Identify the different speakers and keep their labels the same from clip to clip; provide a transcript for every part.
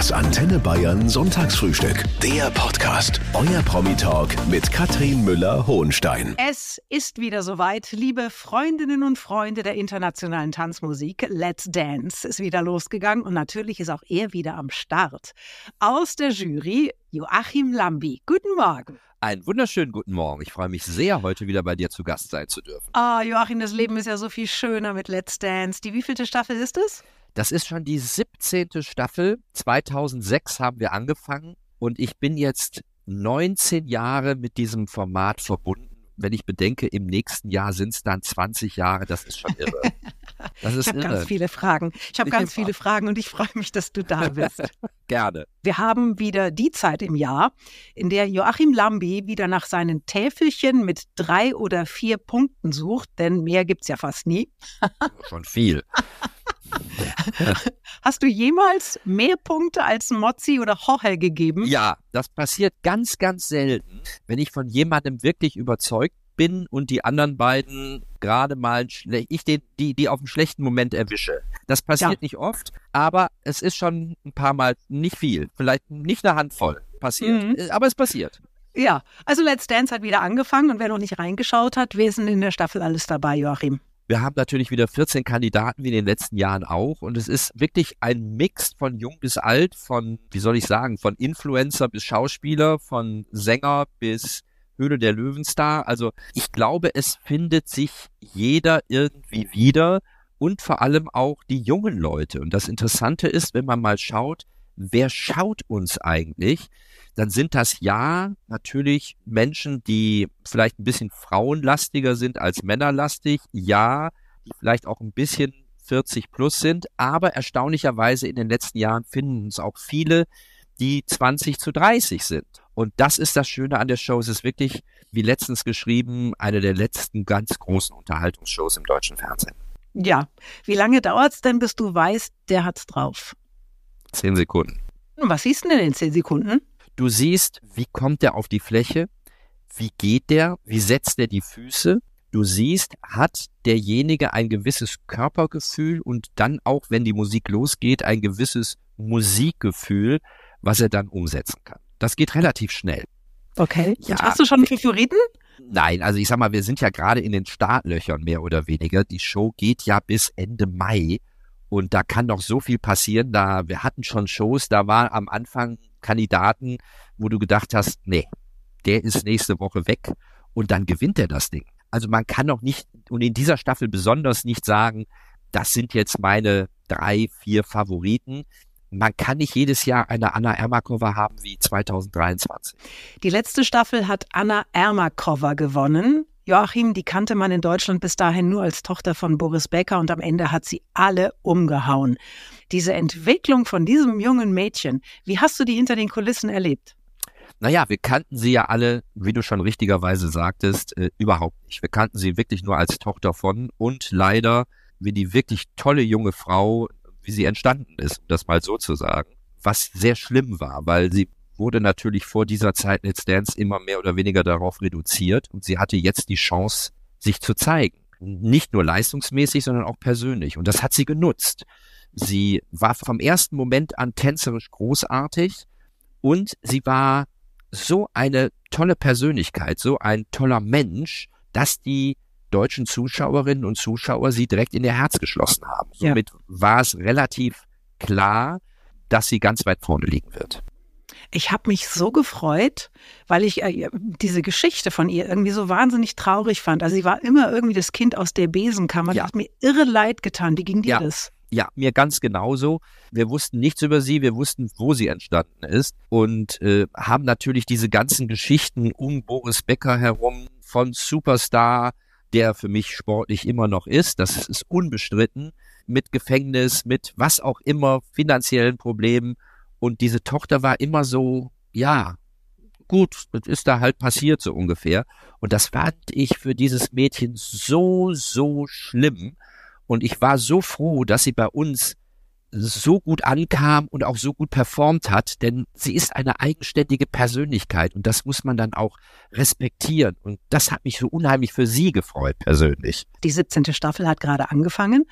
Speaker 1: Das Antenne Bayern Sonntagsfrühstück. Der Podcast. Euer Promi-Talk mit Katrin Müller-Hohenstein.
Speaker 2: Es ist wieder soweit, liebe Freundinnen und Freunde der internationalen Tanzmusik. Let's Dance ist wieder losgegangen und natürlich ist auch er wieder am Start. Aus der Jury Joachim Lambi. Guten Morgen.
Speaker 3: Einen wunderschönen guten Morgen. Ich freue mich sehr, heute wieder bei dir zu Gast sein zu dürfen.
Speaker 2: Ah, Joachim, das Leben ist ja so viel schöner mit Let's Dance. Die wievielte Staffel ist es?
Speaker 3: Das ist schon die 17. Staffel. 2006 haben wir angefangen und ich bin jetzt 19 Jahre mit diesem Format verbunden. Wenn ich bedenke, im nächsten Jahr sind es dann 20 Jahre, das ist schon irre.
Speaker 2: Das ist ich habe ganz viele Fragen. Ich habe ganz viele Fragen und ich freue mich, dass du da bist.
Speaker 3: Gerne.
Speaker 2: Wir haben wieder die Zeit im Jahr, in der Joachim Lambi wieder nach seinen Täfelchen mit drei oder vier Punkten sucht, denn mehr gibt es ja fast nie.
Speaker 3: Schon viel.
Speaker 2: Hast du jemals mehr Punkte als Mozzi oder Hochel gegeben?
Speaker 3: Ja, das passiert ganz, ganz selten, wenn ich von jemandem wirklich überzeugt bin und die anderen beiden gerade mal ich den, die, die auf einen schlechten Moment erwische. Das passiert ja. nicht oft, aber es ist schon ein paar Mal nicht viel, vielleicht nicht eine Handvoll passiert, mhm. aber es passiert.
Speaker 2: Ja, also Let's Dance hat wieder angefangen und wer noch nicht reingeschaut hat, ist denn in der Staffel alles dabei, Joachim?
Speaker 3: Wir haben natürlich wieder 14 Kandidaten wie in den letzten Jahren auch. Und es ist wirklich ein Mix von jung bis alt, von, wie soll ich sagen, von Influencer bis Schauspieler, von Sänger bis Höhle der Löwenstar. Also ich glaube, es findet sich jeder irgendwie wieder und vor allem auch die jungen Leute. Und das Interessante ist, wenn man mal schaut, wer schaut uns eigentlich? Dann sind das ja natürlich Menschen, die vielleicht ein bisschen frauenlastiger sind als männerlastig, ja, die vielleicht auch ein bisschen 40 plus sind, aber erstaunlicherweise in den letzten Jahren finden uns auch viele, die 20 zu 30 sind. Und das ist das Schöne an der Show. Es ist wirklich, wie letztens geschrieben, eine der letzten ganz großen Unterhaltungsshows im deutschen Fernsehen.
Speaker 2: Ja. Wie lange dauert es denn, bis du weißt, der hat's drauf?
Speaker 3: Zehn Sekunden.
Speaker 2: Was siehst du denn in zehn Sekunden?
Speaker 3: Du siehst, wie kommt der auf die Fläche, wie geht der, wie setzt er die Füße. Du siehst, hat derjenige ein gewisses Körpergefühl und dann auch, wenn die Musik losgeht, ein gewisses Musikgefühl, was er dann umsetzen kann. Das geht relativ schnell.
Speaker 2: Okay. Ja, und hast du schon einen Favoriten?
Speaker 3: Nein, also ich sag mal, wir sind ja gerade in den Startlöchern mehr oder weniger. Die Show geht ja bis Ende Mai und da kann noch so viel passieren. Da wir hatten schon Shows, da war am Anfang Kandidaten, wo du gedacht hast, nee, der ist nächste Woche weg und dann gewinnt er das Ding. Also man kann noch nicht, und in dieser Staffel besonders nicht sagen, das sind jetzt meine drei, vier Favoriten. Man kann nicht jedes Jahr eine Anna Ermakova haben wie 2023.
Speaker 2: Die letzte Staffel hat Anna Ermakova gewonnen. Joachim, die kannte man in Deutschland bis dahin nur als Tochter von Boris Becker und am Ende hat sie alle umgehauen. Diese Entwicklung von diesem jungen Mädchen, wie hast du die hinter den Kulissen erlebt?
Speaker 3: Naja, wir kannten sie ja alle, wie du schon richtigerweise sagtest, äh, überhaupt nicht. Wir kannten sie wirklich nur als Tochter von und leider wie die wirklich tolle junge Frau, wie sie entstanden ist, um das mal so zu sagen. Was sehr schlimm war, weil sie wurde natürlich vor dieser Zeit Let's Dance immer mehr oder weniger darauf reduziert und sie hatte jetzt die Chance, sich zu zeigen. Nicht nur leistungsmäßig, sondern auch persönlich. Und das hat sie genutzt. Sie war vom ersten Moment an tänzerisch großartig und sie war so eine tolle Persönlichkeit, so ein toller Mensch, dass die deutschen Zuschauerinnen und Zuschauer sie direkt in ihr Herz geschlossen haben. Somit ja. war es relativ klar, dass sie ganz weit vorne liegen wird.
Speaker 2: Ich habe mich so gefreut, weil ich äh, diese Geschichte von ihr irgendwie so wahnsinnig traurig fand. Also sie war immer irgendwie das Kind aus der Besenkammer. Ja. Das hat mir irre leid getan. Wie ging dir
Speaker 3: ja.
Speaker 2: das?
Speaker 3: Ja, mir ganz genauso. Wir wussten nichts über sie, wir wussten, wo sie entstanden ist und äh, haben natürlich diese ganzen Geschichten um Boris Becker herum von Superstar, der für mich sportlich immer noch ist, das ist unbestritten, mit Gefängnis, mit was auch immer, finanziellen Problemen und diese Tochter war immer so, ja, gut, das ist da halt passiert so ungefähr. Und das fand ich für dieses Mädchen so, so schlimm. Und ich war so froh, dass sie bei uns so gut ankam und auch so gut performt hat, denn sie ist eine eigenständige Persönlichkeit und das muss man dann auch respektieren. Und das hat mich so unheimlich für sie gefreut persönlich.
Speaker 2: Die 17. Staffel hat gerade angefangen.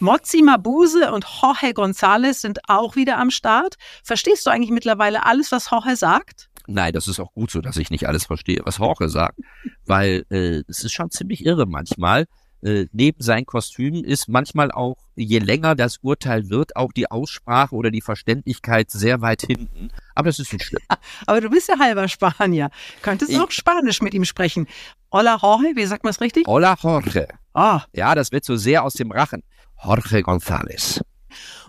Speaker 2: Mozzi Mabuse und Jorge González sind auch wieder am Start. Verstehst du eigentlich mittlerweile alles, was Jorge sagt?
Speaker 3: Nein, das ist auch gut so, dass ich nicht alles verstehe, was Jorge sagt, weil äh, es ist schon ziemlich irre manchmal äh, neben sein Kostüm ist manchmal auch, je länger das Urteil wird, auch die Aussprache oder die Verständlichkeit sehr weit hinten. Aber das ist nicht schlimm.
Speaker 2: Aber du bist ja halber Spanier. Könntest du auch Spanisch mit ihm sprechen. Hola Jorge, wie sagt man es richtig?
Speaker 3: Hola Jorge.
Speaker 2: Ah.
Speaker 3: Ja, das wird so sehr aus dem Rachen. Jorge González.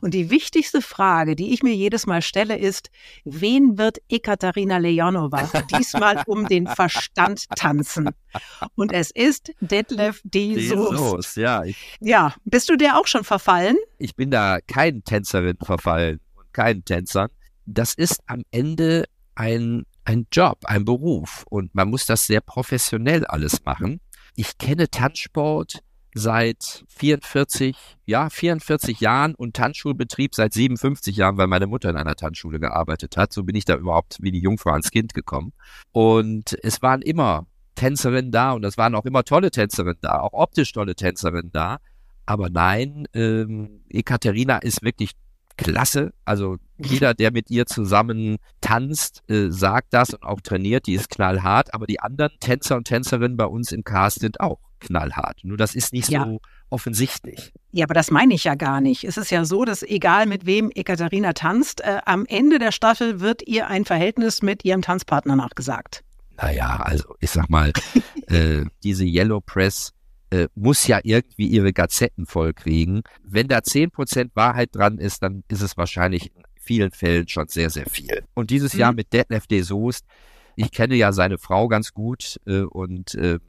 Speaker 2: Und die wichtigste Frage, die ich mir jedes Mal stelle, ist, wen wird Ekaterina Leonova diesmal um den Verstand tanzen? Und es ist Detlef D. Soos.
Speaker 3: Ja,
Speaker 2: ja, bist du der auch schon verfallen?
Speaker 3: Ich bin da kein Tänzerin verfallen und kein Tänzer. Das ist am Ende ein, ein Job, ein Beruf und man muss das sehr professionell alles machen. Ich kenne Tanzsport seit 44, ja, 44 Jahren und Tanzschulbetrieb seit 57 Jahren, weil meine Mutter in einer Tanzschule gearbeitet hat. So bin ich da überhaupt wie die Jungfrau ans Kind gekommen. Und es waren immer Tänzerinnen da und es waren auch immer tolle Tänzerinnen da, auch optisch tolle Tänzerinnen da. Aber nein, ähm, Ekaterina ist wirklich klasse. Also jeder, der mit ihr zusammen tanzt, äh, sagt das und auch trainiert, die ist knallhart. Aber die anderen Tänzer und Tänzerinnen bei uns im Cast sind auch knallhart. Nur das ist nicht ja. so offensichtlich.
Speaker 2: Ja, aber das meine ich ja gar nicht. Es ist ja so, dass egal mit wem Ekaterina tanzt, äh, am Ende der Staffel wird ihr ein Verhältnis mit ihrem Tanzpartner nachgesagt.
Speaker 3: Naja, also ich sag mal, äh, diese Yellow Press äh, muss ja irgendwie ihre Gazetten vollkriegen. Wenn da zehn Prozent Wahrheit dran ist, dann ist es wahrscheinlich in vielen Fällen schon sehr, sehr viel. Und dieses mhm. Jahr mit Detlef de Soest, ich kenne ja seine Frau ganz gut äh, und äh,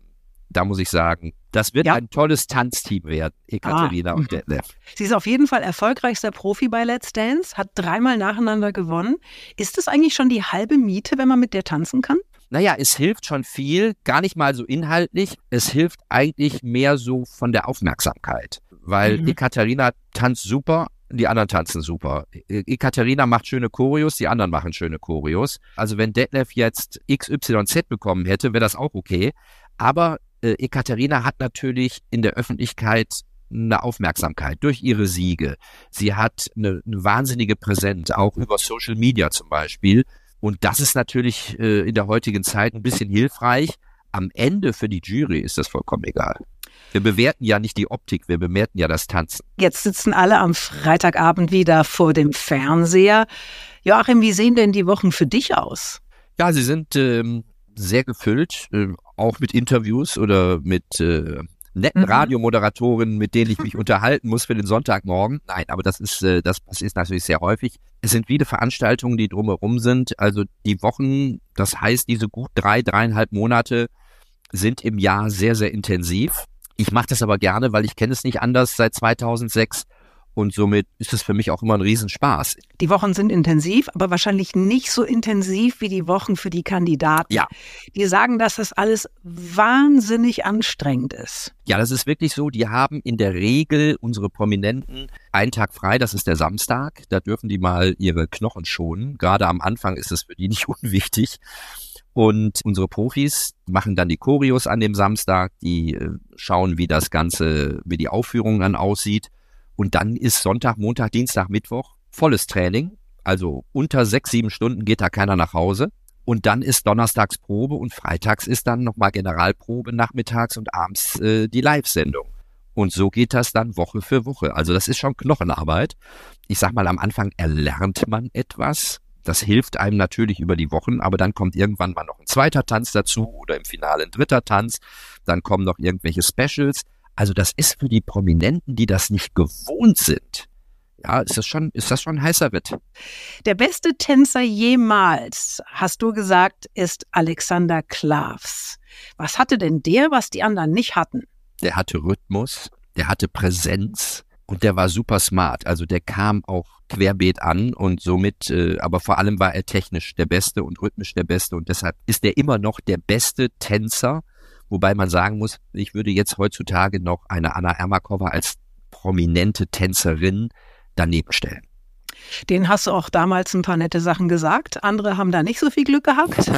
Speaker 3: da muss ich sagen, das wird ja. ein tolles Tanzteam werden, Ekaterina ah. und Detlef.
Speaker 2: Sie ist auf jeden Fall erfolgreichster Profi bei Let's Dance, hat dreimal nacheinander gewonnen. Ist das eigentlich schon die halbe Miete, wenn man mit der tanzen kann?
Speaker 3: Naja, es hilft schon viel, gar nicht mal so inhaltlich. Es hilft eigentlich mehr so von der Aufmerksamkeit, weil mhm. Ekaterina tanzt super, die anderen tanzen super. Ekaterina macht schöne Choreos, die anderen machen schöne Choreos. Also wenn Detlef jetzt XYZ bekommen hätte, wäre das auch okay. Aber äh, Ekaterina hat natürlich in der Öffentlichkeit eine Aufmerksamkeit durch ihre Siege. Sie hat eine, eine wahnsinnige Präsenz, auch über Social Media zum Beispiel. Und das ist natürlich äh, in der heutigen Zeit ein bisschen hilfreich. Am Ende für die Jury ist das vollkommen egal. Wir bewerten ja nicht die Optik, wir bewerten ja das Tanzen.
Speaker 2: Jetzt sitzen alle am Freitagabend wieder vor dem Fernseher. Joachim, wie sehen denn die Wochen für dich aus?
Speaker 3: Ja, sie sind ähm, sehr gefüllt, äh, auch mit Interviews oder mit äh, netten mhm. Radiomoderatoren, mit denen ich mich unterhalten muss für den Sonntagmorgen. Nein, aber das ist, äh, das passiert natürlich sehr häufig. Es sind viele Veranstaltungen, die drumherum sind. Also die Wochen, das heißt, diese gut drei, dreieinhalb Monate sind im Jahr sehr, sehr intensiv. Ich mache das aber gerne, weil ich kenne es nicht anders seit 2006 und somit ist es für mich auch immer ein Riesenspaß.
Speaker 2: Die Wochen sind intensiv, aber wahrscheinlich nicht so intensiv wie die Wochen für die Kandidaten.
Speaker 3: Ja.
Speaker 2: Die sagen, dass das alles wahnsinnig anstrengend ist.
Speaker 3: Ja, das ist wirklich so. Die haben in der Regel unsere Prominenten einen Tag frei, das ist der Samstag. Da dürfen die mal ihre Knochen schonen. Gerade am Anfang ist es für die nicht unwichtig. Und unsere Profis machen dann die Choreos an dem Samstag, die äh, schauen, wie das Ganze, wie die Aufführung dann aussieht. Und dann ist Sonntag, Montag, Dienstag, Mittwoch volles Training. Also unter sechs, sieben Stunden geht da keiner nach Hause. Und dann ist Donnerstags Probe und Freitags ist dann nochmal Generalprobe nachmittags und abends äh, die Live-Sendung. Und so geht das dann Woche für Woche. Also das ist schon Knochenarbeit. Ich sag mal, am Anfang erlernt man etwas. Das hilft einem natürlich über die Wochen, aber dann kommt irgendwann mal noch ein zweiter Tanz dazu oder im Finale ein dritter Tanz. Dann kommen noch irgendwelche Specials. Also das ist für die Prominenten, die das nicht gewohnt sind, ja, ist das schon, ist das schon ein heißer Ritt.
Speaker 2: Der beste Tänzer jemals, hast du gesagt, ist Alexander Klavs. Was hatte denn der, was die anderen nicht hatten?
Speaker 3: Der hatte Rhythmus, der hatte Präsenz und der war super smart. Also der kam auch querbeet an und somit, äh, aber vor allem war er technisch der Beste und rhythmisch der Beste und deshalb ist er immer noch der beste Tänzer Wobei man sagen muss, ich würde jetzt heutzutage noch eine Anna Ermakova als prominente Tänzerin daneben stellen.
Speaker 2: Den hast du auch damals ein paar nette Sachen gesagt. Andere haben da nicht so viel Glück gehabt.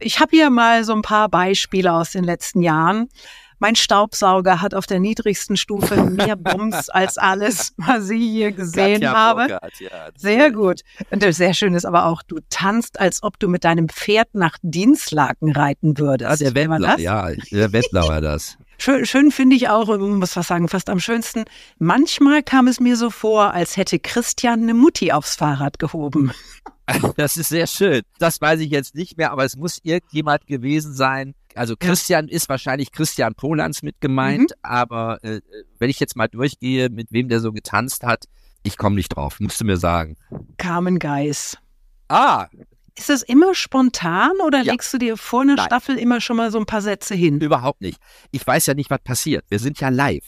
Speaker 2: Ich habe hier mal so ein paar Beispiele aus den letzten Jahren. Mein Staubsauger hat auf der niedrigsten Stufe mehr Bums als alles, was ich hier gesehen Katja habe. Burkhardt, ja, sehr gut. Und das sehr schön ist aber auch, du tanzt, als ob du mit deinem Pferd nach Dienstlaken reiten würdest.
Speaker 3: Ja, der Wendler, ja, der war das.
Speaker 2: Schön, schön finde ich auch, muss was sagen, fast am schönsten. Manchmal kam es mir so vor, als hätte Christian eine Mutti aufs Fahrrad gehoben.
Speaker 3: Das ist sehr schön. Das weiß ich jetzt nicht mehr, aber es muss irgendjemand gewesen sein. Also Christian ist wahrscheinlich Christian Polans mit gemeint, mhm. aber äh, wenn ich jetzt mal durchgehe, mit wem der so getanzt hat, ich komme nicht drauf, musst du mir sagen.
Speaker 2: Carmen Geis.
Speaker 3: Ah,
Speaker 2: ist das immer spontan oder ja. legst du dir vor einer Nein. Staffel immer schon mal so ein paar Sätze hin?
Speaker 3: Überhaupt nicht. Ich weiß ja nicht, was passiert. Wir sind ja live.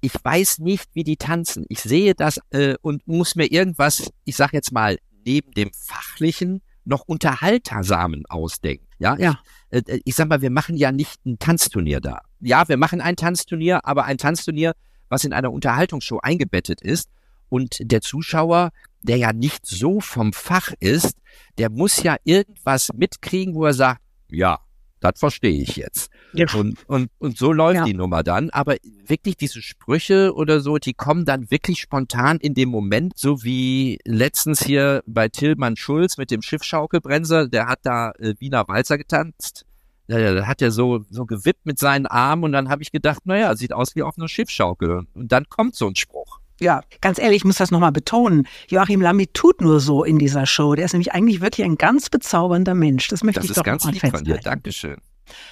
Speaker 3: Ich weiß nicht, wie die tanzen. Ich sehe das äh, und muss mir irgendwas, ich sag jetzt mal, neben dem fachlichen noch unterhaltersamen ausdenken. Ja, ja. Ich, äh, ich sag mal, wir machen ja nicht ein Tanzturnier da. Ja, wir machen ein Tanzturnier, aber ein Tanzturnier, was in einer Unterhaltungsshow eingebettet ist und der Zuschauer der ja nicht so vom Fach ist, der muss ja irgendwas mitkriegen, wo er sagt, ja, das verstehe ich jetzt. Ja. Und, und, und so läuft ja. die Nummer dann. Aber wirklich diese Sprüche oder so, die kommen dann wirklich spontan in dem Moment, so wie letztens hier bei Tillmann Schulz mit dem Schiffschaukelbremser, der hat da äh, Wiener Walzer getanzt. Ja, da hat er so, so gewippt mit seinen Armen und dann habe ich gedacht, naja, sieht aus wie auf einer Schiffschaukel. Und dann kommt so ein Spruch.
Speaker 2: Ja, ganz ehrlich, ich muss das nochmal betonen. Joachim Lambi tut nur so in dieser Show. Der ist nämlich eigentlich wirklich ein ganz bezaubernder Mensch. Das möchte
Speaker 3: das
Speaker 2: ich doch
Speaker 3: ganz mal festhalten. Von dir. Dankeschön.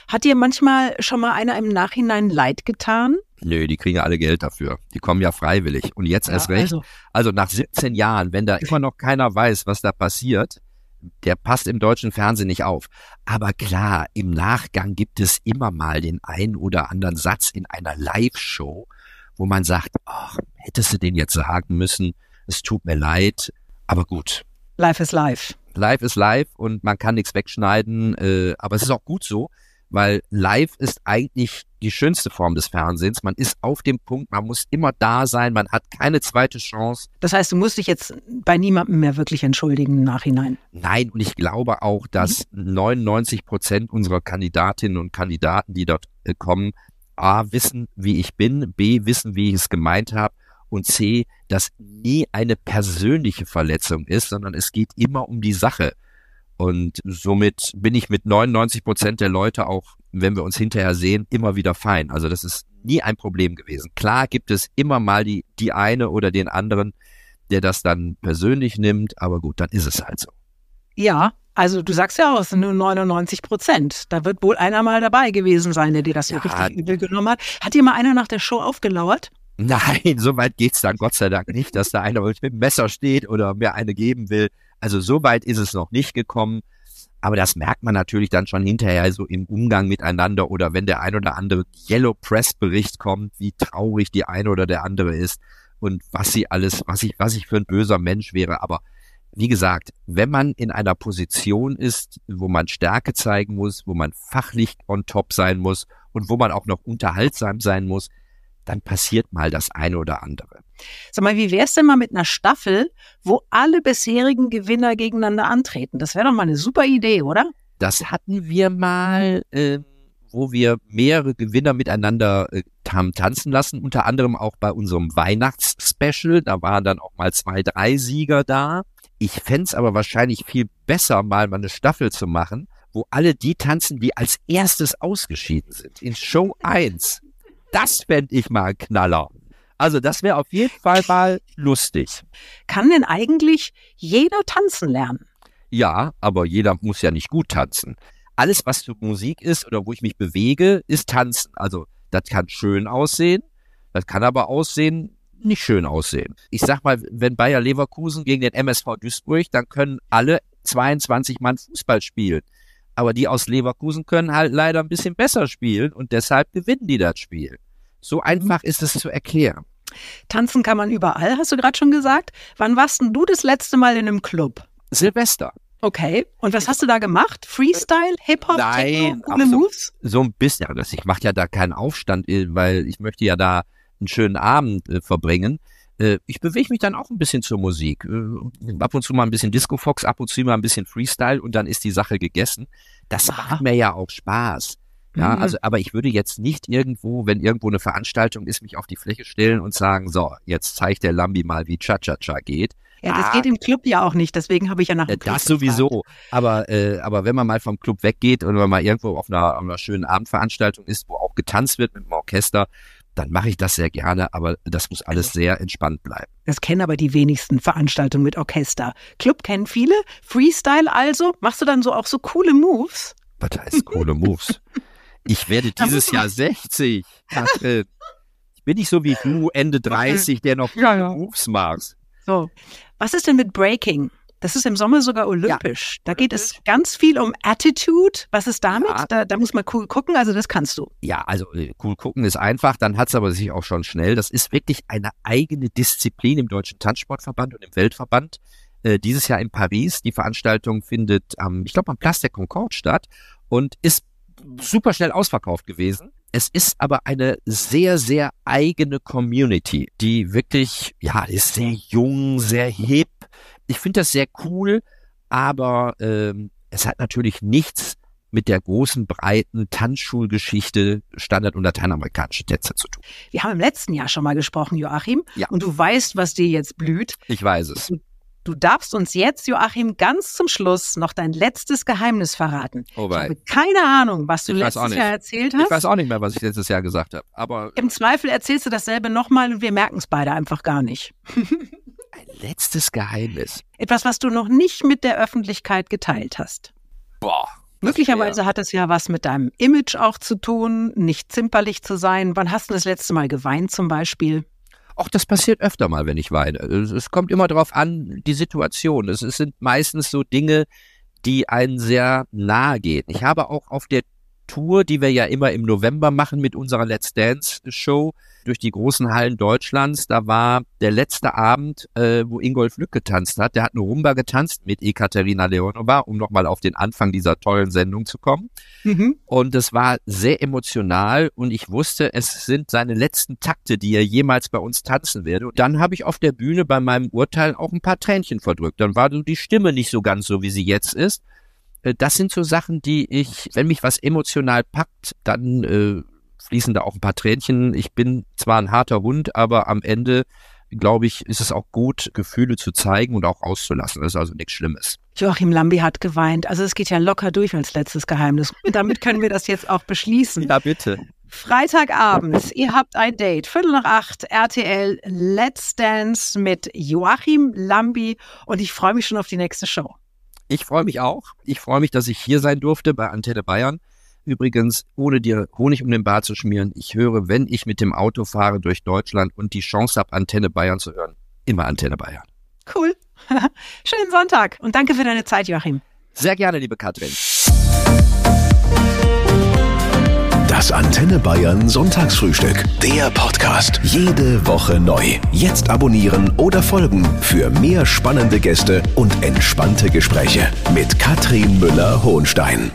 Speaker 2: Hat dir manchmal schon mal einer im Nachhinein leid getan?
Speaker 3: Nö, die kriegen ja alle Geld dafür. Die kommen ja freiwillig. Und jetzt ja, erst recht. Also, also nach 17 Jahren, wenn da immer noch keiner weiß, was da passiert, der passt im deutschen Fernsehen nicht auf. Aber klar, im Nachgang gibt es immer mal den einen oder anderen Satz in einer Live-Show, wo man sagt, ach, hättest du den jetzt sagen müssen, es tut mir leid, aber gut.
Speaker 2: Life is life.
Speaker 3: Life is life und man kann nichts wegschneiden, äh, aber es ist auch gut so, weil live ist eigentlich die schönste Form des Fernsehens. Man ist auf dem Punkt, man muss immer da sein, man hat keine zweite Chance.
Speaker 2: Das heißt, du musst dich jetzt bei niemandem mehr wirklich entschuldigen im Nachhinein.
Speaker 3: Nein, und ich glaube auch, dass 99 Prozent unserer Kandidatinnen und Kandidaten, die dort äh, kommen, A, wissen, wie ich bin, B, wissen, wie ich es gemeint habe und C, dass nie eine persönliche Verletzung ist, sondern es geht immer um die Sache. Und somit bin ich mit 99 Prozent der Leute auch, wenn wir uns hinterher sehen, immer wieder fein. Also das ist nie ein Problem gewesen. Klar gibt es immer mal die, die eine oder den anderen, der das dann persönlich nimmt, aber gut, dann ist es halt so.
Speaker 2: Ja, also du sagst ja auch, es sind nur 99 Prozent. Da wird wohl einer mal dabei gewesen sein, der dir das so ja, richtig übel genommen hat. Hat dir mal einer nach der Show aufgelauert?
Speaker 3: Nein, so weit geht's dann Gott sei Dank nicht, dass da einer mit dem Messer steht oder mir eine geben will. Also so weit ist es noch nicht gekommen. Aber das merkt man natürlich dann schon hinterher so im Umgang miteinander oder wenn der ein oder andere Yellow Press Bericht kommt, wie traurig die eine oder der andere ist und was sie alles, was ich, was ich für ein böser Mensch wäre. Aber wie gesagt, wenn man in einer Position ist, wo man Stärke zeigen muss, wo man fachlich on top sein muss und wo man auch noch unterhaltsam sein muss, dann passiert mal das eine oder andere.
Speaker 2: Sag mal, wie wär's denn mal mit einer Staffel, wo alle bisherigen Gewinner gegeneinander antreten? Das wäre doch mal eine super Idee, oder?
Speaker 3: Das hatten wir mal, äh, wo wir mehrere Gewinner miteinander äh, haben tanzen lassen, unter anderem auch bei unserem Weihnachtsspecial. Da waren dann auch mal zwei, drei Sieger da. Ich fände aber wahrscheinlich viel besser, mal, mal eine Staffel zu machen, wo alle die tanzen, die als erstes ausgeschieden sind. In Show 1. Das fände ich mal ein Knaller. Also das wäre auf jeden Fall mal lustig.
Speaker 2: Kann denn eigentlich jeder tanzen lernen?
Speaker 3: Ja, aber jeder muss ja nicht gut tanzen. Alles, was für Musik ist oder wo ich mich bewege, ist tanzen. Also das kann schön aussehen, das kann aber aussehen nicht schön aussehen. Ich sag mal, wenn Bayer Leverkusen gegen den MSV Duisburg, dann können alle 22 Mann Fußball spielen. Aber die aus Leverkusen können halt leider ein bisschen besser spielen und deshalb gewinnen die das Spiel. So einfach ist es zu erklären.
Speaker 2: Tanzen kann man überall, hast du gerade schon gesagt. Wann warst denn du das letzte Mal in einem Club?
Speaker 3: Silvester.
Speaker 2: Okay. Und was hast du da gemacht? Freestyle, Hip-Hop,
Speaker 3: Nein,
Speaker 2: Techno, so, Moves?
Speaker 3: So ein bisschen. Also ich mache ja da keinen Aufstand, weil ich möchte ja da einen schönen Abend äh, verbringen. Äh, ich bewege mich dann auch ein bisschen zur Musik. Äh, ab und zu mal ein bisschen Disco Fox, ab und zu mal ein bisschen Freestyle und dann ist die Sache gegessen. Das Aha. macht mir ja auch Spaß. Ja, mhm. also, aber ich würde jetzt nicht irgendwo, wenn irgendwo eine Veranstaltung ist, mich auf die Fläche stellen und sagen, so, jetzt zeigt der Lambi mal, wie Cha-Cha-Cha geht.
Speaker 2: Ja, das ah, geht im Club ja auch nicht, deswegen habe ich ja nach dem
Speaker 3: Club Das sowieso, aber, äh, aber wenn man mal vom Club weggeht und wenn man mal irgendwo auf einer, auf einer schönen Abendveranstaltung ist, wo auch getanzt wird mit dem Orchester, dann mache ich das sehr gerne, aber das muss alles sehr entspannt bleiben.
Speaker 2: Das kennen aber die wenigsten Veranstaltungen mit Orchester. Club kennen viele, Freestyle also. Machst du dann so auch so coole Moves?
Speaker 3: Was heißt coole Moves? Ich werde dieses Jahr 60. Katrin. Ich bin nicht so wie du, Ende 30, der noch ja, ja. Moves machst.
Speaker 2: So. Was ist denn mit Breaking? Das ist im Sommer sogar olympisch. Ja. Da geht es ganz viel um Attitude. Was ist damit? Ja. Da, da, muss man cool gucken. Also das kannst du.
Speaker 3: Ja, also äh, cool gucken ist einfach. Dann hat es aber sich auch schon schnell. Das ist wirklich eine eigene Disziplin im Deutschen Tanzsportverband und im Weltverband. Äh, dieses Jahr in Paris. Die Veranstaltung findet am, ich glaube, am Place der Concorde statt und ist super schnell ausverkauft gewesen. Es ist aber eine sehr, sehr eigene Community, die wirklich, ja, ist sehr jung, sehr hip, ich finde das sehr cool, aber ähm, es hat natürlich nichts mit der großen, breiten Tanzschulgeschichte Standard- und lateinamerikanische Tänzer zu tun.
Speaker 2: Wir haben im letzten Jahr schon mal gesprochen, Joachim. Ja. Und du weißt, was dir jetzt blüht.
Speaker 3: Ich weiß es.
Speaker 2: Du, du darfst uns jetzt, Joachim, ganz zum Schluss noch dein letztes Geheimnis verraten. Oh ich habe keine Ahnung, was du ich letztes Jahr erzählt hast.
Speaker 3: Ich weiß auch nicht mehr, was ich letztes Jahr gesagt habe. Aber
Speaker 2: Im Zweifel erzählst du dasselbe nochmal und wir merken es beide einfach gar nicht.
Speaker 3: Ein letztes Geheimnis.
Speaker 2: Etwas, was du noch nicht mit der Öffentlichkeit geteilt hast.
Speaker 3: Boah.
Speaker 2: Möglicherweise hat es ja was mit deinem Image auch zu tun, nicht zimperlich zu sein. Wann hast du das letzte Mal geweint zum Beispiel?
Speaker 3: Auch das passiert öfter mal, wenn ich weine. Es kommt immer darauf an, die Situation. Es sind meistens so Dinge, die einen sehr nahe gehen. Ich habe auch auf der Tour, die wir ja immer im November machen mit unserer Let's Dance Show durch die großen Hallen Deutschlands. Da war der letzte Abend, äh, wo Ingolf Lück getanzt hat. Der hat eine Rumba getanzt mit Ekaterina Leonova, um nochmal auf den Anfang dieser tollen Sendung zu kommen. Mhm. Und es war sehr emotional und ich wusste, es sind seine letzten Takte, die er jemals bei uns tanzen werde. Und dann habe ich auf der Bühne bei meinem Urteil auch ein paar Tränchen verdrückt. Dann war die Stimme nicht so ganz so, wie sie jetzt ist. Äh, das sind so Sachen, die ich, wenn mich was emotional packt, dann äh, fließen da auch ein paar Tränchen. Ich bin zwar ein harter Hund, aber am Ende glaube ich, ist es auch gut, Gefühle zu zeigen und auch auszulassen. Das ist also nichts Schlimmes.
Speaker 2: Joachim Lambi hat geweint. Also es geht ja locker durch als letztes Geheimnis. Und damit können wir das jetzt auch beschließen.
Speaker 3: Ja, bitte.
Speaker 2: Freitagabend, ihr habt ein Date, Viertel nach acht, RTL Let's Dance mit Joachim Lambi und ich freue mich schon auf die nächste Show.
Speaker 3: Ich freue mich auch. Ich freue mich, dass ich hier sein durfte bei Antenne Bayern. Übrigens, ohne dir Honig um den Bart zu schmieren, ich höre, wenn ich mit dem Auto fahre durch Deutschland und die Chance habe, Antenne Bayern zu hören, immer Antenne Bayern.
Speaker 2: Cool. Schönen Sonntag und danke für deine Zeit, Joachim.
Speaker 3: Sehr gerne, liebe Katrin.
Speaker 1: Das Antenne Bayern Sonntagsfrühstück. Der Podcast. Jede Woche neu. Jetzt abonnieren oder folgen für mehr spannende Gäste und entspannte Gespräche mit Katrin Müller-Hohenstein.